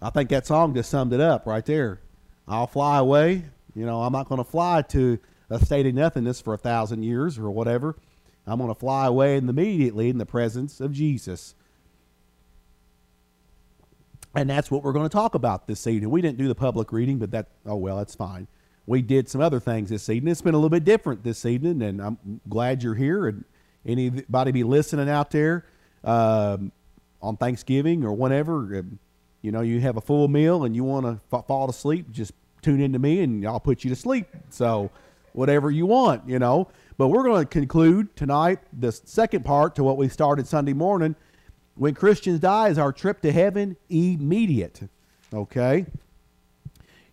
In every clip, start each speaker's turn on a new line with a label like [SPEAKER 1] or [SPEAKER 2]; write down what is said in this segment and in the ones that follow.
[SPEAKER 1] I think that song just summed it up right there. I'll fly away. You know, I'm not going to fly to a state of nothingness for a thousand years or whatever. I'm going to fly away immediately in the presence of Jesus. And that's what we're going to talk about this evening. We didn't do the public reading, but that, oh well, that's fine. We did some other things this evening. It's been a little bit different this evening, and I'm glad you're here. And anybody be listening out there um, on Thanksgiving or whenever, you know, you have a full meal and you want to f- fall asleep, just tune into me and I'll put you to sleep. So, whatever you want, you know. But we're going to conclude tonight the second part to what we started Sunday morning when Christians die, is our trip to heaven immediate? Okay?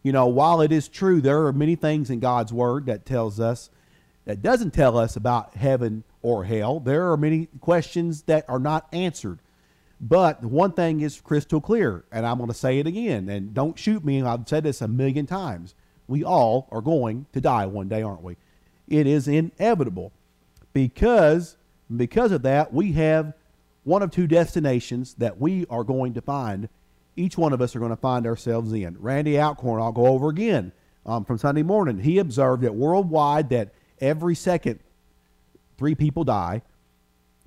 [SPEAKER 1] You know, while it is true, there are many things in God's Word that tells us, that doesn't tell us about heaven or hell. There are many questions that are not answered. But one thing is crystal clear, and I'm going to say it again, and don't shoot me. I've said this a million times. We all are going to die one day, aren't we? It is inevitable. Because because of that, we have one of two destinations that we are going to find. Each one of us are going to find ourselves in. Randy Alcorn, I'll go over again um, from Sunday morning. He observed that worldwide that every second three people die.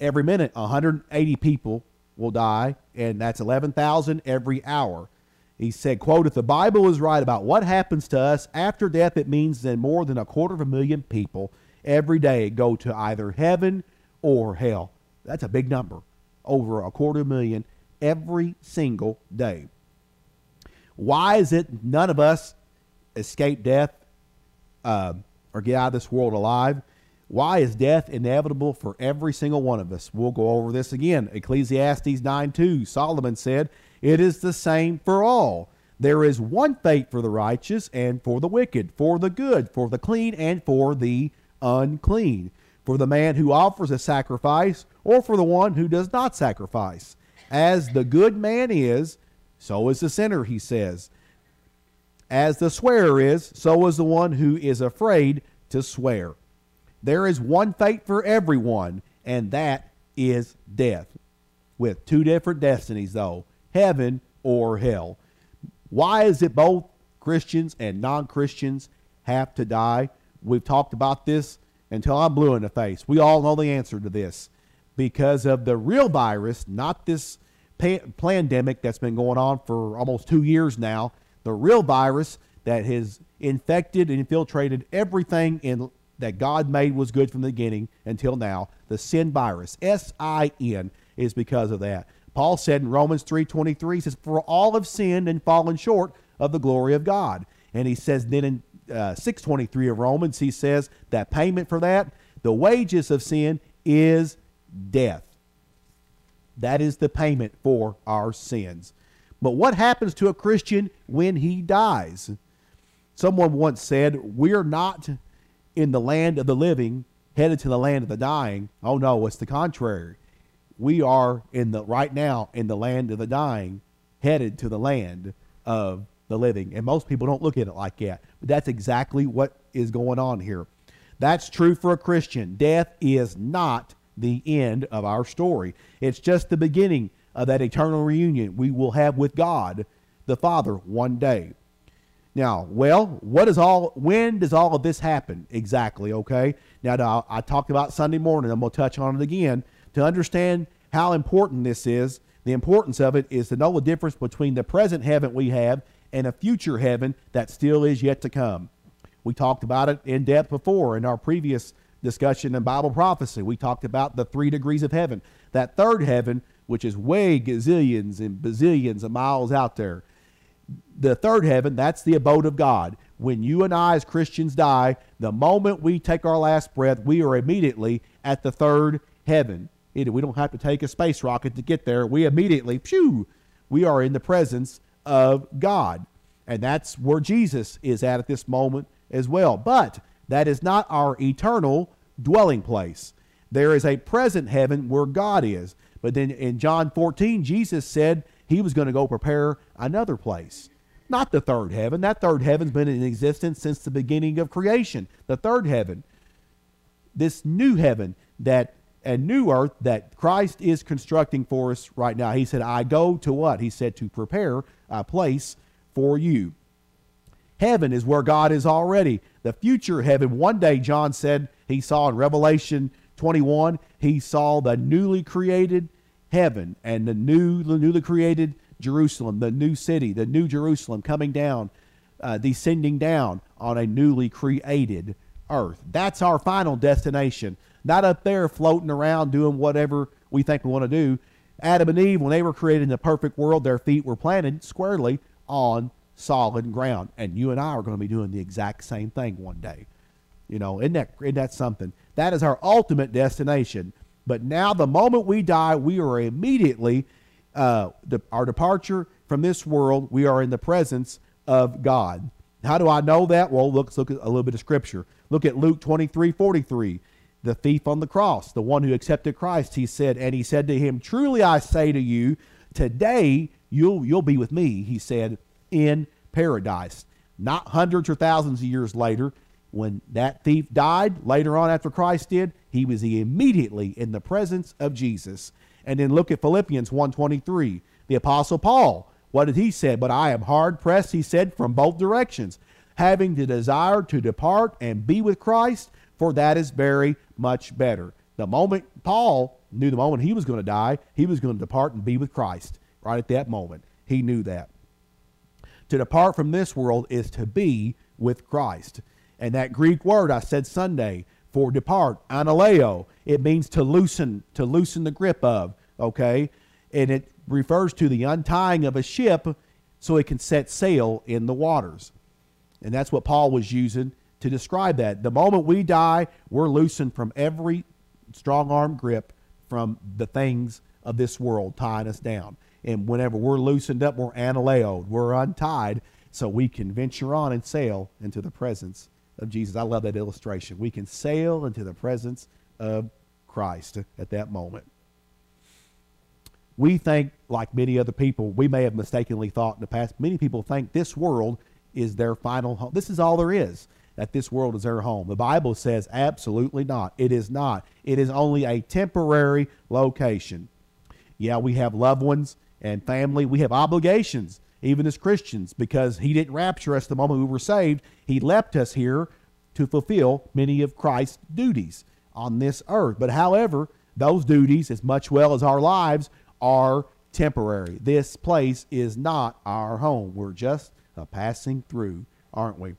[SPEAKER 1] Every minute, 180 people will die, and that's 11,000 every hour. He said, quote, if the Bible is right about what happens to us after death, it means that more than a quarter of a million people every day go to either heaven or hell. That's a big number over a quarter of a million every single day. Why is it none of us escape death uh, or get out of this world alive? Why is death inevitable for every single one of us? We'll go over this again. Ecclesiastes 9 2, Solomon said, It is the same for all. There is one fate for the righteous and for the wicked, for the good, for the clean, and for the unclean for the man who offers a sacrifice or for the one who does not sacrifice. As the good man is, so is the sinner, he says. As the swearer is, so is the one who is afraid to swear. There is one fate for everyone, and that is death. With two different destinies, though heaven or hell. Why is it both Christians and non Christians have to die? We've talked about this until I'm blue in the face. We all know the answer to this because of the real virus, not this pa- pandemic that's been going on for almost two years now. The real virus that has infected and infiltrated everything in that God made was good from the beginning until now. The sin virus, S I N, is because of that. Paul said in Romans 3:23, he says, "For all have sinned and fallen short of the glory of God." And he says then in uh, 623 of Romans, he says that payment for that, the wages of sin is death. That is the payment for our sins. But what happens to a Christian when he dies? Someone once said, We're not in the land of the living, headed to the land of the dying. Oh no, it's the contrary. We are in the right now in the land of the dying, headed to the land of the living. And most people don't look at it like that. But that's exactly what is going on here. That's true for a Christian. Death is not the end of our story, it's just the beginning of that eternal reunion we will have with God the Father one day. Now, well, what is all when does all of this happen exactly, okay? Now, I talked about Sunday morning, I'm going to touch on it again to understand how important this is. The importance of it is to know the difference between the present heaven we have and a future heaven that still is yet to come. We talked about it in depth before in our previous discussion in Bible prophecy. We talked about the three degrees of heaven. That third heaven, which is way gazillions and bazillions of miles out there. The third heaven, that's the abode of God. When you and I, as Christians, die, the moment we take our last breath, we are immediately at the third heaven. We don't have to take a space rocket to get there. We immediately, phew, we are in the presence of God. And that's where Jesus is at at this moment as well. But that is not our eternal dwelling place. There is a present heaven where God is. But then in John 14, Jesus said he was going to go prepare another place. Not the third heaven. That third heaven's been in existence since the beginning of creation. The third heaven. This new heaven that a new earth that Christ is constructing for us right now. He said, I go to what? He said, to prepare a place for you. Heaven is where God is already. The future heaven, one day, John said he saw in Revelation 21, he saw the newly created heaven and the new, the newly created Jerusalem, the new city, the new Jerusalem coming down, uh, descending down on a newly created earth. That's our final destination. Not up there floating around doing whatever we think we want to do. Adam and Eve, when they were created in the perfect world, their feet were planted squarely on solid ground. And you and I are going to be doing the exact same thing one day. You know, isn't that, isn't that something? That is our ultimate destination. But now, the moment we die, we are immediately, uh, our departure from this world, we are in the presence of God. How do I know that? Well, look, let's look at a little bit of scripture. Look at Luke 23 43. The thief on the cross, the one who accepted Christ, he said, and he said to him, Truly I say to you, today you'll, you'll be with me, he said, in paradise. Not hundreds or thousands of years later, when that thief died, later on after Christ did, he was immediately in the presence of Jesus. And then look at Philippians 1:23. The apostle Paul, what did he say? But I am hard pressed, he said, from both directions, having the desire to depart and be with Christ, for that is very much better. The moment Paul knew the moment he was going to die, he was going to depart and be with Christ. Right at that moment, he knew that. To depart from this world is to be with Christ. And that Greek word I said Sunday for depart, analeo, it means to loosen, to loosen the grip of, okay? And it refers to the untying of a ship so it can set sail in the waters. And that's what Paul was using to describe that. The moment we die, we're loosened from every strong arm grip from the things of this world tying us down. And whenever we're loosened up, we're analeoed, we're untied, so we can venture on and sail into the presence of Jesus. I love that illustration. We can sail into the presence of Christ at that moment. We think, like many other people, we may have mistakenly thought in the past, many people think this world is their final home. This is all there is, that this world is their home. The Bible says absolutely not. It is not. It is only a temporary location. Yeah, we have loved ones and family, we have obligations even as Christians, because He didn't rapture us the moment we were saved. He left us here to fulfill many of Christ's duties on this earth. But however, those duties, as much well as our lives, are temporary. This place is not our home. We're just a passing through, aren't we?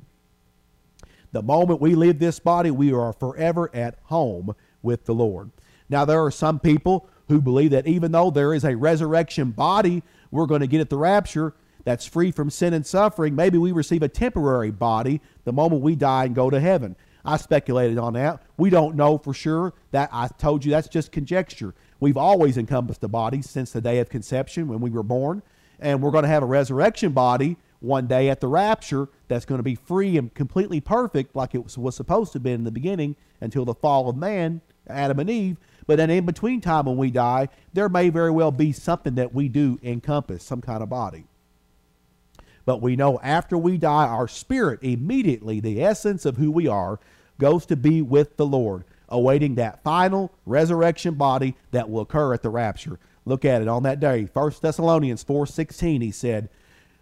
[SPEAKER 1] The moment we leave this body, we are forever at home with the Lord. Now, there are some people who believe that even though there is a resurrection body we're going to get at the rapture, that's free from sin and suffering, maybe we receive a temporary body the moment we die and go to heaven. I speculated on that. We don't know for sure. That I told you that's just conjecture. We've always encompassed a body since the day of conception when we were born, and we're going to have a resurrection body one day at the rapture that's going to be free and completely perfect like it was supposed to be in the beginning until the fall of man, Adam and Eve. But then in between time when we die, there may very well be something that we do encompass, some kind of body. But we know after we die, our spirit immediately, the essence of who we are, goes to be with the Lord, awaiting that final resurrection body that will occur at the rapture. Look at it on that day. 1 Thessalonians 4:16 he said,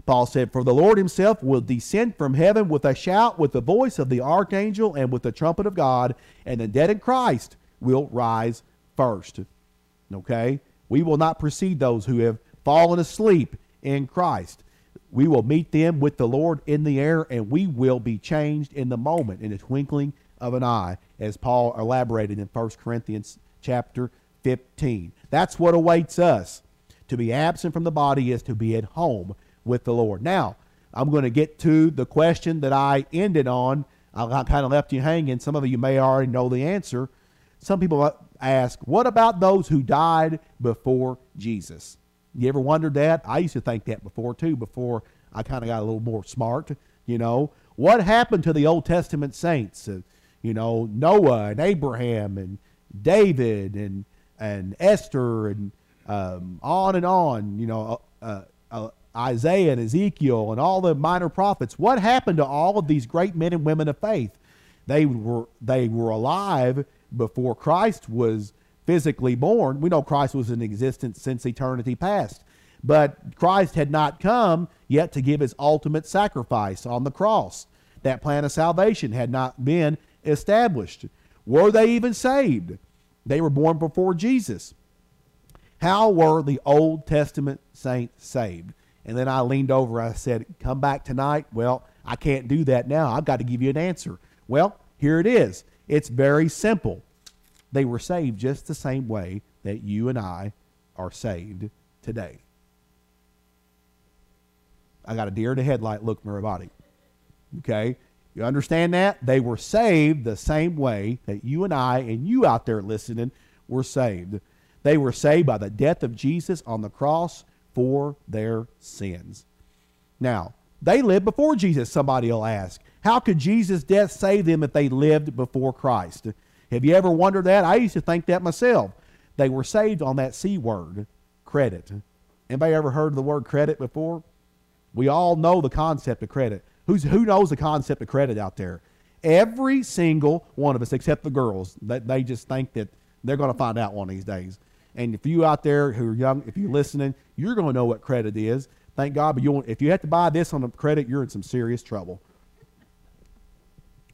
[SPEAKER 1] Paul said, "For the Lord himself will descend from heaven with a shout, with the voice of the archangel and with the trumpet of God, and the dead in Christ will rise first. Okay? We will not precede those who have fallen asleep in Christ we will meet them with the Lord in the air, and we will be changed in the moment, in the twinkling of an eye, as Paul elaborated in 1 Corinthians chapter 15. That's what awaits us. To be absent from the body is to be at home with the Lord. Now, I'm going to get to the question that I ended on. I kind of left you hanging. Some of you may already know the answer. Some people ask, what about those who died before Jesus? You ever wondered that? I used to think that before too, before I kind of got a little more smart. You know, what happened to the Old Testament saints? Uh, you know, Noah and Abraham and David and and Esther and um, on and on. You know, uh, uh, Isaiah and Ezekiel and all the minor prophets. What happened to all of these great men and women of faith? They were they were alive before Christ was physically born. We know Christ was in existence since eternity past. But Christ had not come yet to give his ultimate sacrifice on the cross. That plan of salvation had not been established. Were they even saved? They were born before Jesus. How were the Old Testament saints saved? And then I leaned over. I said, Come back tonight. Well, I can't do that now. I've got to give you an answer. Well, here it is. It's very simple. They were saved just the same way that you and I are saved today. I got a deer in headlight look from everybody. Okay? You understand that? They were saved the same way that you and I and you out there listening were saved. They were saved by the death of Jesus on the cross for their sins. Now, they lived before Jesus, somebody will ask. How could Jesus' death save them if they lived before Christ? Have you ever wondered that? I used to think that myself. They were saved on that C word, credit. Anybody ever heard the word credit before? We all know the concept of credit. Who's, who knows the concept of credit out there? Every single one of us, except the girls, that they just think that they're going to find out one of these days. And if you out there who are young, if you're listening, you're going to know what credit is. Thank God. But you if you have to buy this on a credit, you're in some serious trouble.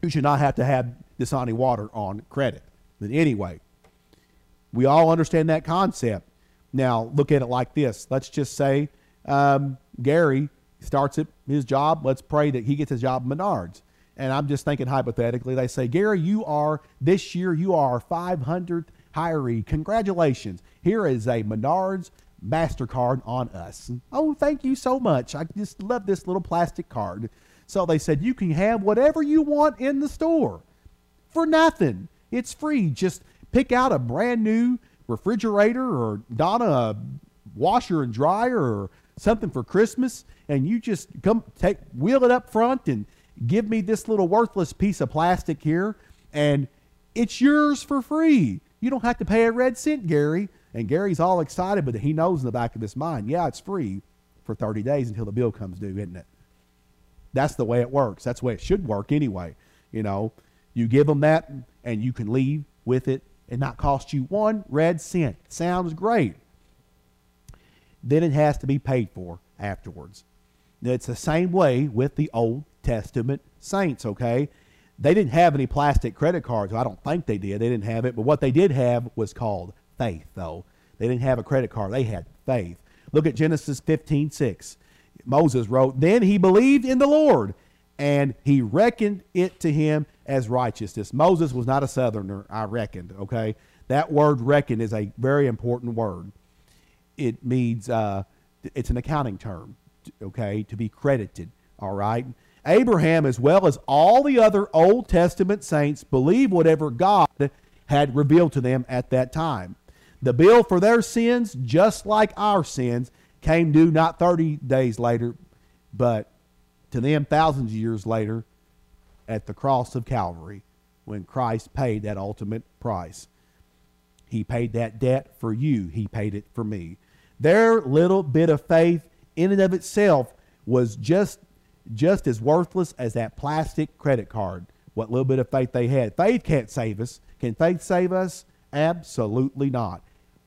[SPEAKER 1] You should not have to have Dasani water on credit. But anyway, we all understand that concept. Now, look at it like this. Let's just say um, Gary starts at his job. Let's pray that he gets his job at Menards. And I'm just thinking hypothetically, they say, Gary, you are this year, you are 500th hiree. Congratulations. Here is a Menards MasterCard on us. Oh, thank you so much. I just love this little plastic card. So they said, you can have whatever you want in the store for nothing. It's free. Just pick out a brand new refrigerator or Donna a washer and dryer or something for Christmas, and you just come take wheel it up front and give me this little worthless piece of plastic here, and it's yours for free. You don't have to pay a red cent, Gary. And Gary's all excited, but he knows in the back of his mind, yeah, it's free for 30 days until the bill comes due, isn't it? That's the way it works. That's the way it should work anyway. You know, you give them that and you can leave with it and not cost you one red cent. Sounds great then it has to be paid for afterwards. Now, It's the same way with the Old Testament saints, okay? They didn't have any plastic credit cards. I don't think they did. They didn't have it. But what they did have was called faith, though. They didn't have a credit card. They had faith. Look at Genesis 15 6. Moses wrote, Then he believed in the Lord, and he reckoned it to him as righteousness. Moses was not a southerner, I reckoned, okay? That word reckon is a very important word it means uh, it's an accounting term, okay, to be credited, all right? Abraham, as well as all the other Old Testament saints, believed whatever God had revealed to them at that time. The bill for their sins, just like our sins, came due not 30 days later, but to them thousands of years later at the cross of Calvary when Christ paid that ultimate price. He paid that debt for you, He paid it for me. Their little bit of faith in and of itself was just just as worthless as that plastic credit card. What little bit of faith they had. Faith can't save us. Can faith save us? Absolutely not.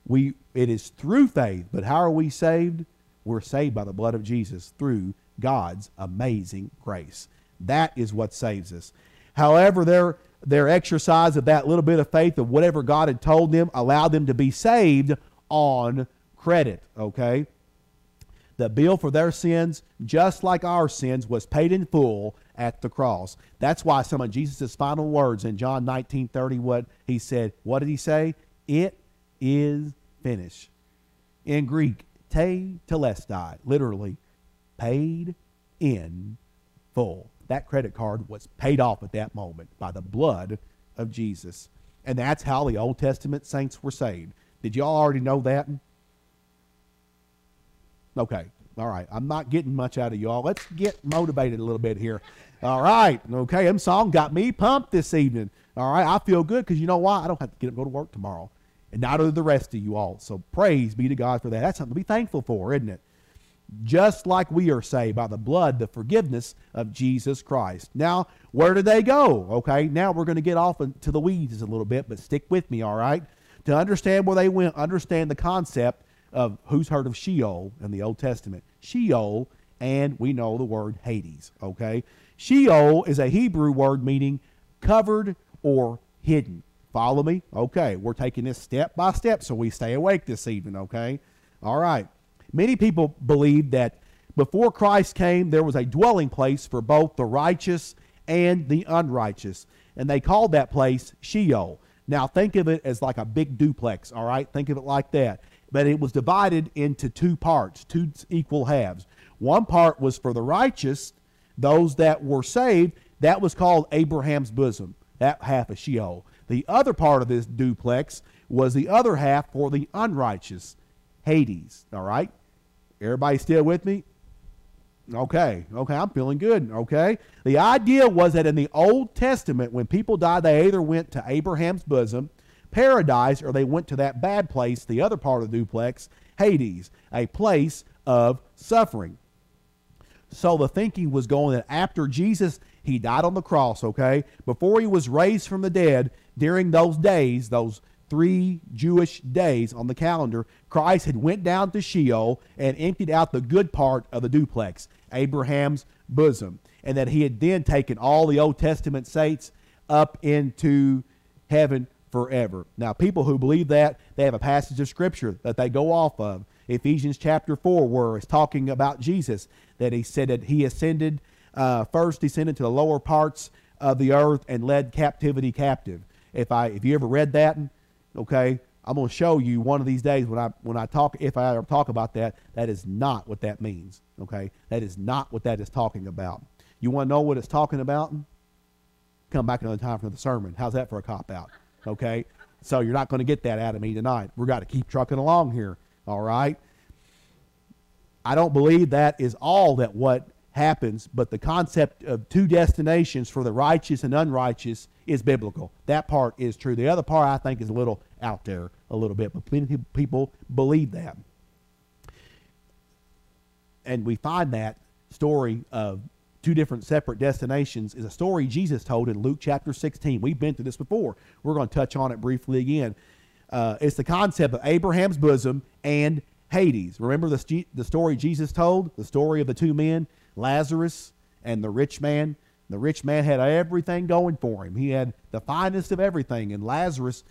[SPEAKER 1] We it is through faith, but how are we saved? We're saved by the blood of Jesus through God's amazing grace. That is what saves us. However, their their exercise of that little bit of faith of whatever God had told them allowed them to be saved on credit, okay? The bill for their sins, just like our sins, was paid in full at the cross. That's why some of Jesus' final words in John 19 30, what he said, what did he say? It is finished. In Greek, tetelestai, literally, paid in full. That credit card was paid off at that moment by the blood of Jesus. And that's how the Old Testament saints were saved. Did you all already know that? Okay. All right. I'm not getting much out of y'all. Let's get motivated a little bit here. All right. Okay. Them song got me pumped this evening. All right. I feel good because you know why? I don't have to get up go to work tomorrow. And neither do the rest of you all. So praise be to God for that. That's something to be thankful for, isn't it? Just like we are saved by the blood, the forgiveness of Jesus Christ. Now, where do they go? Okay. Now we're going to get off into the weeds a little bit, but stick with me, all right? To understand where they went, understand the concept of who's heard of Sheol in the Old Testament? Sheol, and we know the word Hades, okay? Sheol is a Hebrew word meaning covered or hidden. Follow me? Okay, we're taking this step by step so we stay awake this evening, okay? All right. Many people believe that before Christ came, there was a dwelling place for both the righteous and the unrighteous, and they called that place Sheol. Now, think of it as like a big duplex, all right? Think of it like that. But it was divided into two parts, two equal halves. One part was for the righteous, those that were saved, that was called Abraham's bosom, that half of Sheol. The other part of this duplex was the other half for the unrighteous, Hades, all right? Everybody still with me? Okay, okay, I'm feeling good. Okay. The idea was that in the Old Testament, when people died, they either went to Abraham's bosom, paradise, or they went to that bad place, the other part of the duplex, Hades, a place of suffering. So the thinking was going that after Jesus, he died on the cross, okay, before he was raised from the dead, during those days, those three Jewish days on the calendar, Christ had went down to Sheol and emptied out the good part of the duplex, Abraham's bosom, and that he had then taken all the Old Testament saints up into heaven forever. Now, people who believe that, they have a passage of scripture that they go off of. Ephesians chapter 4, where it's talking about Jesus, that he said that he ascended, uh, first descended to the lower parts of the earth and led captivity captive. If I, if you ever read that, okay, I'm going to show you one of these days when I when I talk if I ever talk about that. That is not what that means. Okay, that is not what that is talking about. You want to know what it's talking about? Come back another time for the sermon. How's that for a cop out? Okay, so you're not going to get that out of me tonight. We've got to keep trucking along here. All right. I don't believe that is all that what happens, but the concept of two destinations for the righteous and unrighteous is biblical. That part is true. The other part I think is a little out there a little bit, but many people believe that. And we find that story of two different separate destinations is a story Jesus told in Luke chapter 16. We've been through this before. We're going to touch on it briefly again. Uh, it's the concept of Abraham's bosom and Hades. Remember the, the story Jesus told? The story of the two men, Lazarus and the rich man? The rich man had everything going for him. He had the finest of everything. And Lazarus,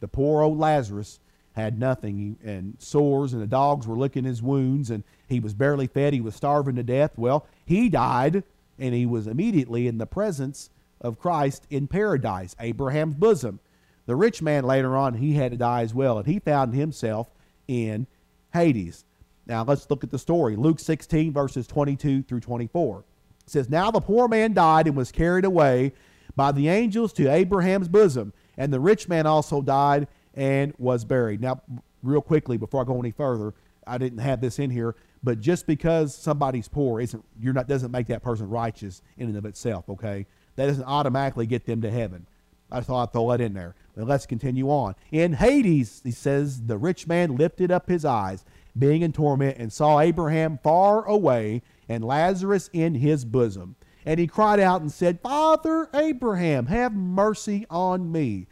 [SPEAKER 1] the poor old Lazarus, had nothing and sores, and the dogs were licking his wounds, and he was barely fed. He was starving to death. Well, he died, and he was immediately in the presence of Christ in paradise, Abraham's bosom. The rich man later on, he had to die as well, and he found himself in Hades. Now let's look at the story. Luke 16, verses 22 through 24 says, Now the poor man died and was carried away by the angels to Abraham's bosom, and the rich man also died and was buried. Now, real quickly, before I go any further, I didn't have this in here, but just because somebody's poor isn't you're not doesn't make that person righteous in and of itself, okay? That doesn't automatically get them to heaven. I thought I'd throw that in there. But let's continue on. In Hades, he says, the rich man lifted up his eyes, being in torment, and saw Abraham far away and Lazarus in his bosom. And he cried out and said, Father Abraham, have mercy on me,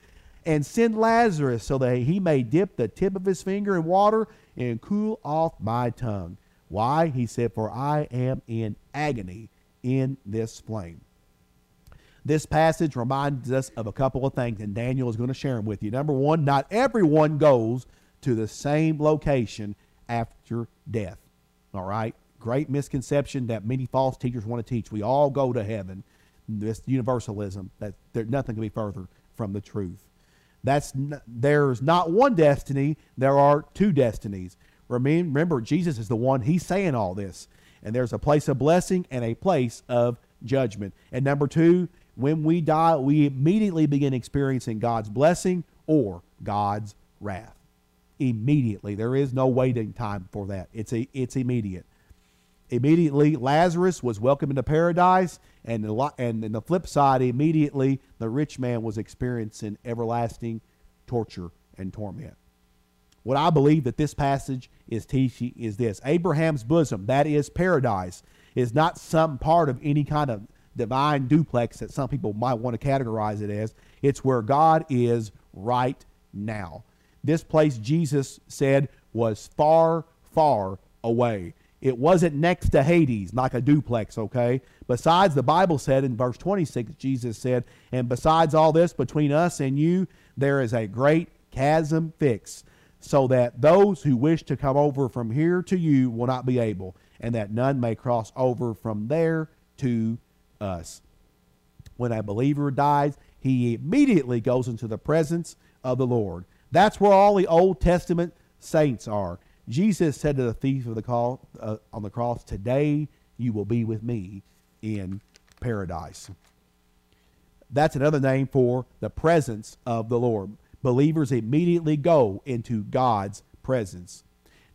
[SPEAKER 1] and send Lazarus so that he may dip the tip of his finger in water and cool off my tongue. Why? He said, For I am in agony in this flame. This passage reminds us of a couple of things, and Daniel is going to share them with you. Number one, not everyone goes to the same location after death. All right? great misconception that many false teachers want to teach. We all go to heaven. This universalism that there nothing can be further from the truth. That's there's not one destiny. There are two destinies. Remember, Jesus is the one. He's saying all this, and there's a place of blessing and a place of judgment. And number two, when we die, we immediately begin experiencing God's blessing or God's wrath. Immediately, there is no waiting time for that. It's a, it's immediate. Immediately, Lazarus was welcomed into paradise, and the, and the flip side, immediately the rich man was experiencing everlasting torture and torment. What I believe that this passage is teaching is this Abraham's bosom, that is paradise, is not some part of any kind of divine duplex that some people might want to categorize it as. It's where God is right now. This place, Jesus said, was far, far away. It wasn't next to Hades, like a duplex, okay? Besides, the Bible said in verse 26, Jesus said, And besides all this, between us and you, there is a great chasm fixed, so that those who wish to come over from here to you will not be able, and that none may cross over from there to us. When a believer dies, he immediately goes into the presence of the Lord. That's where all the Old Testament saints are. Jesus said to the thief of the call, uh, on the cross, Today you will be with me in paradise. That's another name for the presence of the Lord. Believers immediately go into God's presence.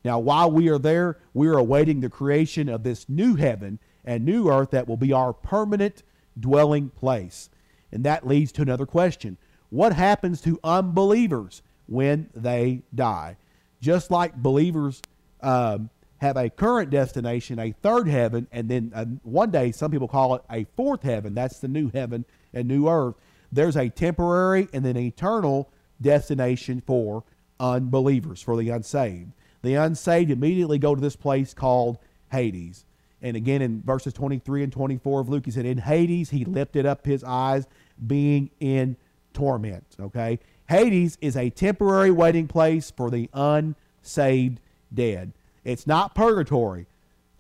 [SPEAKER 1] Now, while we are there, we are awaiting the creation of this new heaven and new earth that will be our permanent dwelling place. And that leads to another question What happens to unbelievers when they die? just like believers um, have a current destination, a third heaven, and then uh, one day some people call it a fourth heaven. That's the new heaven and new earth. There's a temporary and then eternal destination for unbelievers, for the unsaved. The unsaved immediately go to this place called Hades. And again, in verses 23 and 24 of Luke, he said, In Hades, he lifted up his eyes, being in torment. Okay? Hades is a temporary waiting place for the unsaved dead. It's not purgatory.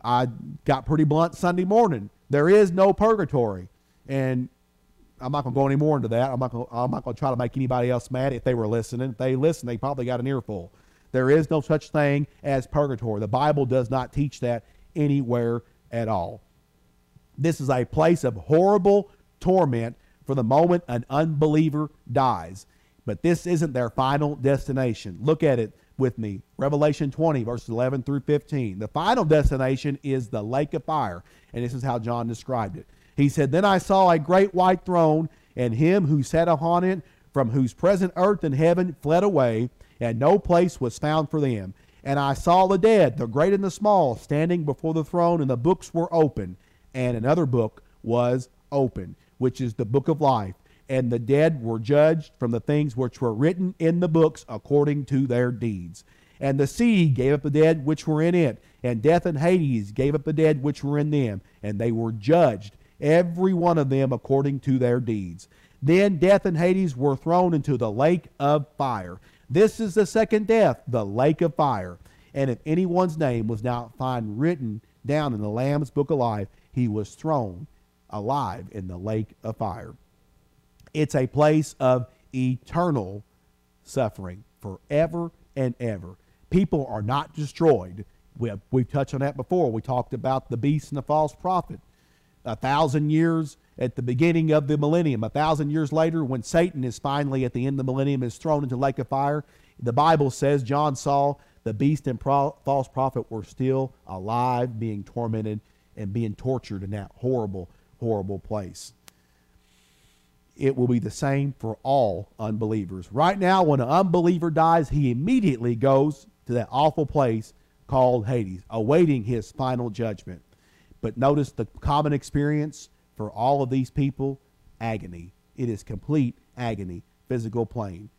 [SPEAKER 1] I got pretty blunt Sunday morning. There is no purgatory. And I'm not going to go any more into that. I'm not to try to make anybody else mad if they were listening. If they listen, they probably got an earful. There is no such thing as purgatory. The Bible does not teach that anywhere at all. This is a place of horrible torment for the moment an unbeliever dies. But this isn't their final destination. Look at it with me. Revelation 20, verses 11 through 15. The final destination is the lake of fire. And this is how John described it. He said, Then I saw a great white throne, and him who sat upon it, from whose present earth and heaven fled away, and no place was found for them. And I saw the dead, the great and the small, standing before the throne, and the books were open. And another book was open, which is the book of life and the dead were judged from the things which were written in the books according to their deeds. And the sea gave up the dead which were in it, and death and Hades gave up the dead which were in them, and they were judged, every one of them according to their deeds. Then death and Hades were thrown into the lake of fire. This is the second death, the lake of fire. And if anyone's name was not found written down in the Lamb's book of life, he was thrown alive in the lake of fire. It's a place of eternal suffering forever and ever. People are not destroyed. We have, we've touched on that before. We talked about the beast and the false prophet. A thousand years at the beginning of the millennium, a thousand years later, when Satan is finally at the end of the millennium is thrown into lake of fire, the Bible says John saw the beast and pro- false prophet were still alive, being tormented and being tortured in that horrible, horrible place it will be the same for all unbelievers. Right now, when an unbeliever dies, he immediately goes to that awful place called Hades, awaiting his final judgment. But notice the common experience for all of these people agony. It is complete agony, physical pain.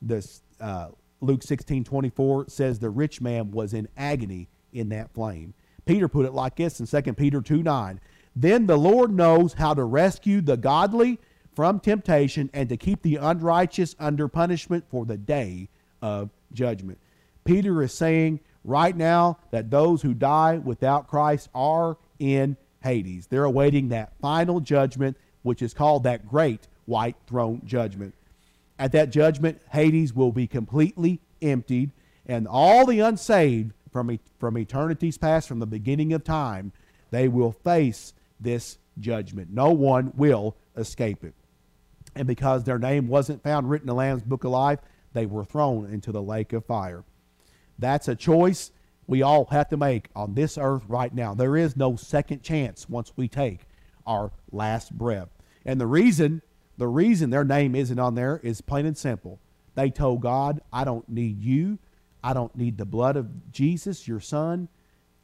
[SPEAKER 1] This, uh, Luke 16 24 says the rich man was in agony in that flame. Peter put it like this in 2 Peter 2 9. Then the Lord knows how to rescue the godly from temptation and to keep the unrighteous under punishment for the day of judgment. Peter is saying right now that those who die without Christ are in Hades. They're awaiting that final judgment, which is called that great white throne judgment. At that judgment, Hades will be completely emptied, and all the unsaved from, from eternity's past, from the beginning of time, they will face this judgment. No one will escape it. And because their name wasn't found written in the Lamb's book of life, they were thrown into the lake of fire. That's a choice we all have to make on this earth right now. There is no second chance once we take our last breath. And the reason, the reason their name isn't on there is plain and simple. They told God, I don't need you. I don't need the blood of Jesus, your son.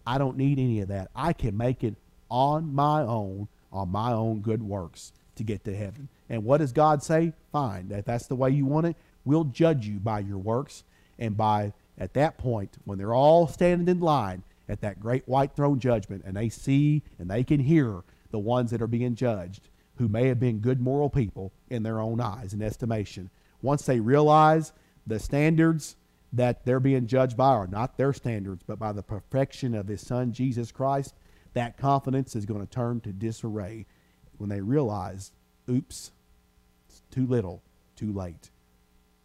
[SPEAKER 1] I don't need any of that. I can make it on my own, on my own good works to get to heaven. And what does God say? Fine. If that's the way you want it, we'll judge you by your works and by at that point, when they're all standing in line at that great white throne judgment, and they see and they can hear the ones that are being judged, who may have been good moral people in their own eyes and estimation, once they realize the standards that they're being judged by are not their standards, but by the perfection of His Son, Jesus Christ, that confidence is going to turn to disarray when they realize, oops, too little, too late.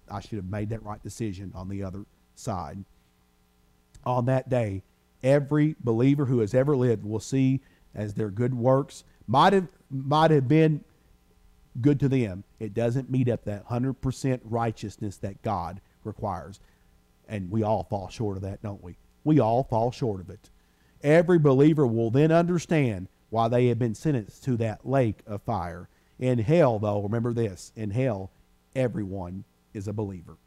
[SPEAKER 1] I should have made that right decision on the other side. On that day, every believer who has ever lived will see as their good works might have might have been good to them. It doesn't meet up that 100% righteousness that God requires. And we all fall short of that, don't we? We all fall short of it. Every believer will then understand why they have been sentenced to that lake of fire. In hell, though, remember this in hell, everyone is a believer.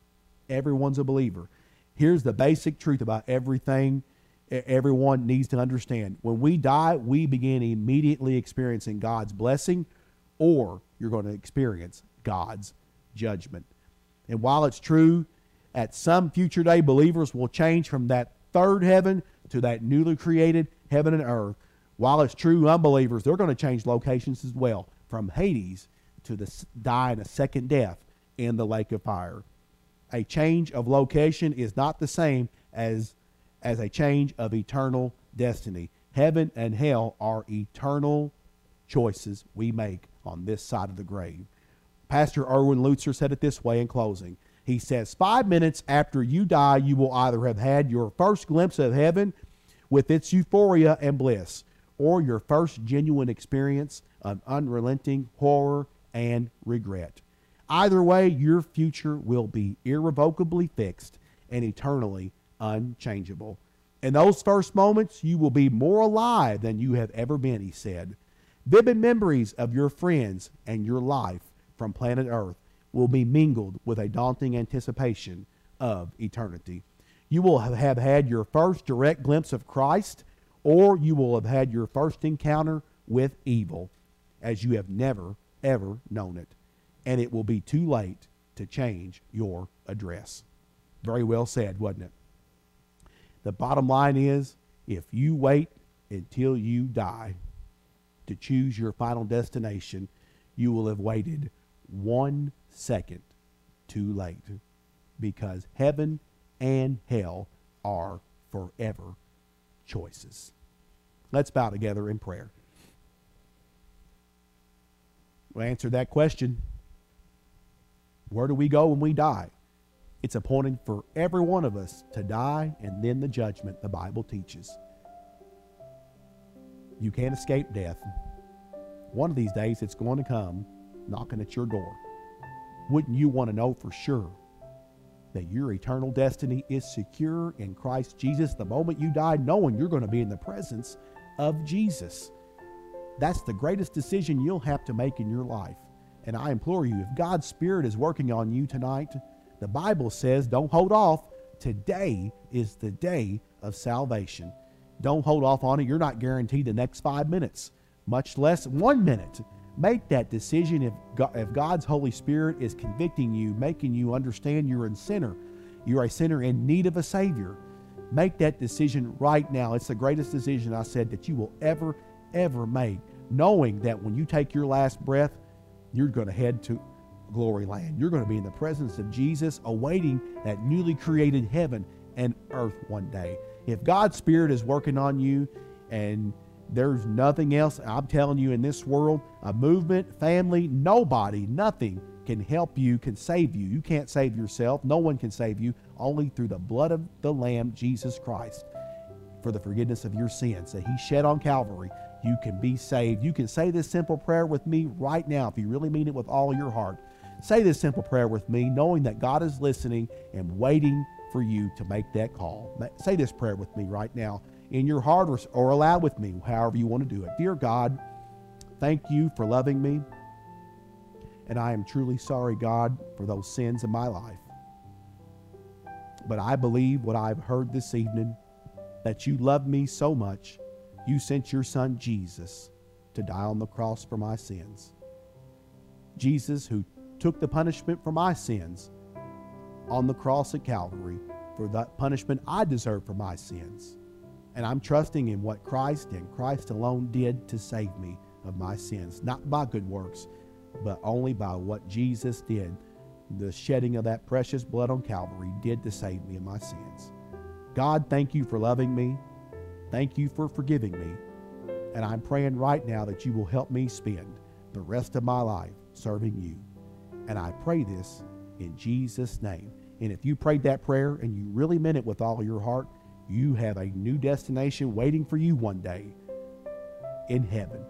[SPEAKER 1] Everyone's a believer. Here's the basic truth about everything everyone needs to understand. When we die, we begin immediately experiencing God's blessing, or you're going to experience God's judgment. And while it's true, at some future day, believers will change from that third heaven to that newly created heaven and earth. While it's true, unbelievers, they're going to change locations as well from Hades to the dying a second death in the lake of fire. A change of location is not the same as, as a change of eternal destiny. Heaven and hell are eternal choices we make on this side of the grave. Pastor Erwin Lutzer said it this way in closing. He says, Five minutes after you die, you will either have had your first glimpse of heaven with its euphoria and bliss, or your first genuine experience of unrelenting horror and regret. Either way, your future will be irrevocably fixed and eternally unchangeable. In those first moments, you will be more alive than you have ever been, he said. Vivid memories of your friends and your life from planet Earth will be mingled with a daunting anticipation of eternity. You will have had your first direct glimpse of Christ, or you will have had your first encounter with evil as you have never, ever known it. And it will be too late to change your address. Very well said, wasn't it? The bottom line is if you wait until you die, to choose your final destination, you will have waited one second too late because heaven and hell are forever choices. Let's bow together in prayer. We'll answer that question. Where do we go when we die? It's appointed for every one of us to die and then the judgment the Bible teaches. You can't escape death. One of these days, it's going to come knocking at your door. Wouldn't you want to know for sure that your eternal destiny is secure in Christ Jesus the moment you die, knowing you're going to be in the presence of Jesus? That's the greatest decision you'll have to make in your life. And I implore you, if God's Spirit is working on you tonight, the Bible says don't hold off. Today is the day of salvation. Don't hold off on it. You're not guaranteed the next five minutes, much less one minute. Make that decision if, God, if God's Holy Spirit is convicting you, making you understand you're a sinner. You're a sinner in need of a Savior. Make that decision right now. It's the greatest decision I said that you will ever, ever make, knowing that when you take your last breath, you're going to head to glory land. You're going to be in the presence of Jesus, awaiting that newly created heaven and earth one day. If God's Spirit is working on you and there's nothing else, I'm telling you, in this world, a movement, family, nobody, nothing can help you, can save you. You can't save yourself. No one can save you, only through the blood of the Lamb, Jesus Christ, for the forgiveness of your sins that He shed on Calvary. You can be saved. You can say this simple prayer with me right now if you really mean it with all your heart. Say this simple prayer with me, knowing that God is listening and waiting for you to make that call. Say this prayer with me right now in your heart or, or aloud with me, however you want to do it. Dear God, thank you for loving me. And I am truly sorry, God, for those sins in my life. But I believe what I've heard this evening that you love me so much, you sent your son Jesus to die on the cross for my sins. Jesus, who took the punishment for my sins on the cross at Calvary, for the punishment I deserve for my sins. And I'm trusting in what Christ and Christ alone did to save me of my sins, not by good works, but only by what Jesus did. The shedding of that precious blood on Calvary did to save me of my sins. God, thank you for loving me. Thank you for forgiving me. And I'm praying right now that you will help me spend the rest of my life serving you. And I pray this in Jesus' name. And if you prayed that prayer and you really meant it with all your heart, you have a new destination waiting for you one day in heaven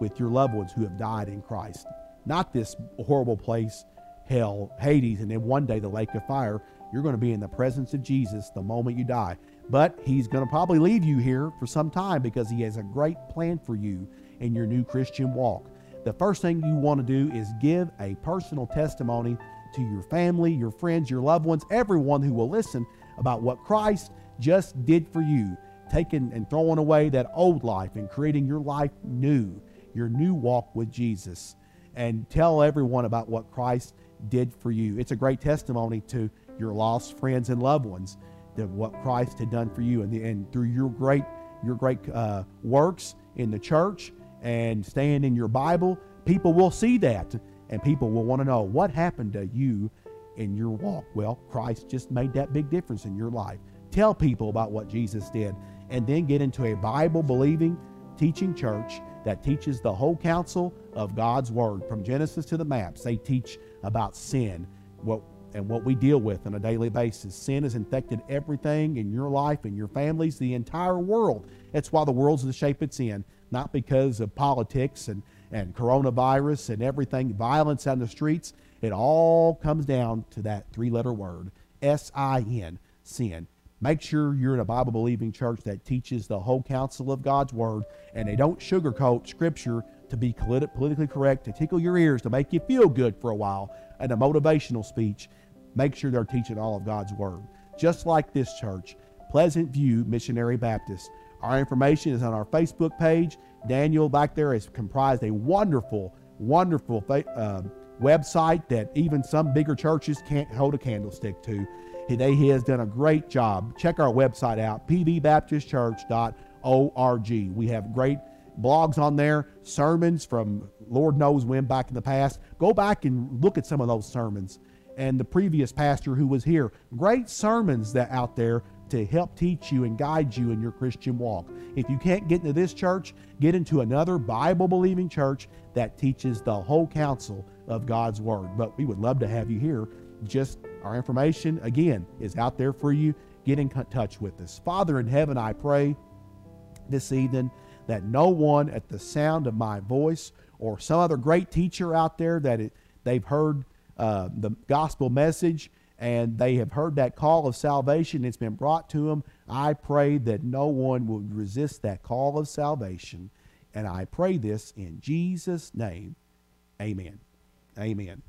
[SPEAKER 1] with your loved ones who have died in Christ. Not this horrible place, hell, Hades, and then one day the lake of fire. You're going to be in the presence of Jesus the moment you die. But he's going to probably leave you here for some time because he has a great plan for you in your new Christian walk. The first thing you want to do is give a personal testimony to your family, your friends, your loved ones, everyone who will listen about what Christ just did for you, taking and throwing away that old life and creating your life new, your new walk with Jesus. And tell everyone about what Christ did for you. It's a great testimony to your lost friends and loved ones that what Christ had done for you, and, the, and through your great your great uh, works in the church and staying in your Bible, people will see that and people will want to know what happened to you in your walk. Well, Christ just made that big difference in your life. Tell people about what Jesus did, and then get into a Bible believing, teaching church that teaches the whole counsel of God's Word from Genesis to the maps. They teach about sin, what and what we deal with on a daily basis. Sin has infected everything in your life and your families, the entire world. That's why the world's the shape it's in, not because of politics and and coronavirus and everything, violence on the streets, it all comes down to that three letter word S I N, sin. Make sure you're in a Bible believing church that teaches the whole counsel of God's Word and they don't sugarcoat Scripture to be politically correct, to tickle your ears, to make you feel good for a while, and a motivational speech. Make sure they're teaching all of God's Word. Just like this church, Pleasant View Missionary Baptist. Our information is on our Facebook page. Daniel back there has comprised a wonderful, wonderful uh, website that even some bigger churches can't hold a candlestick to. He, he has done a great job. Check our website out, pvbaptistchurch.org. We have great blogs on there, sermons from Lord knows when back in the past. Go back and look at some of those sermons. And the previous pastor who was here, great sermons that out there to help teach you and guide you in your Christian walk. If you can't get into this church, get into another Bible believing church that teaches the whole counsel of God's Word. But we would love to have you here. Just our information, again, is out there for you. Get in touch with us. Father in heaven, I pray this evening that no one at the sound of my voice or some other great teacher out there that it, they've heard uh, the gospel message and they have heard that call of salvation. It's been brought to them. I pray that no one will resist that call of salvation. And I pray this in Jesus' name. Amen. Amen.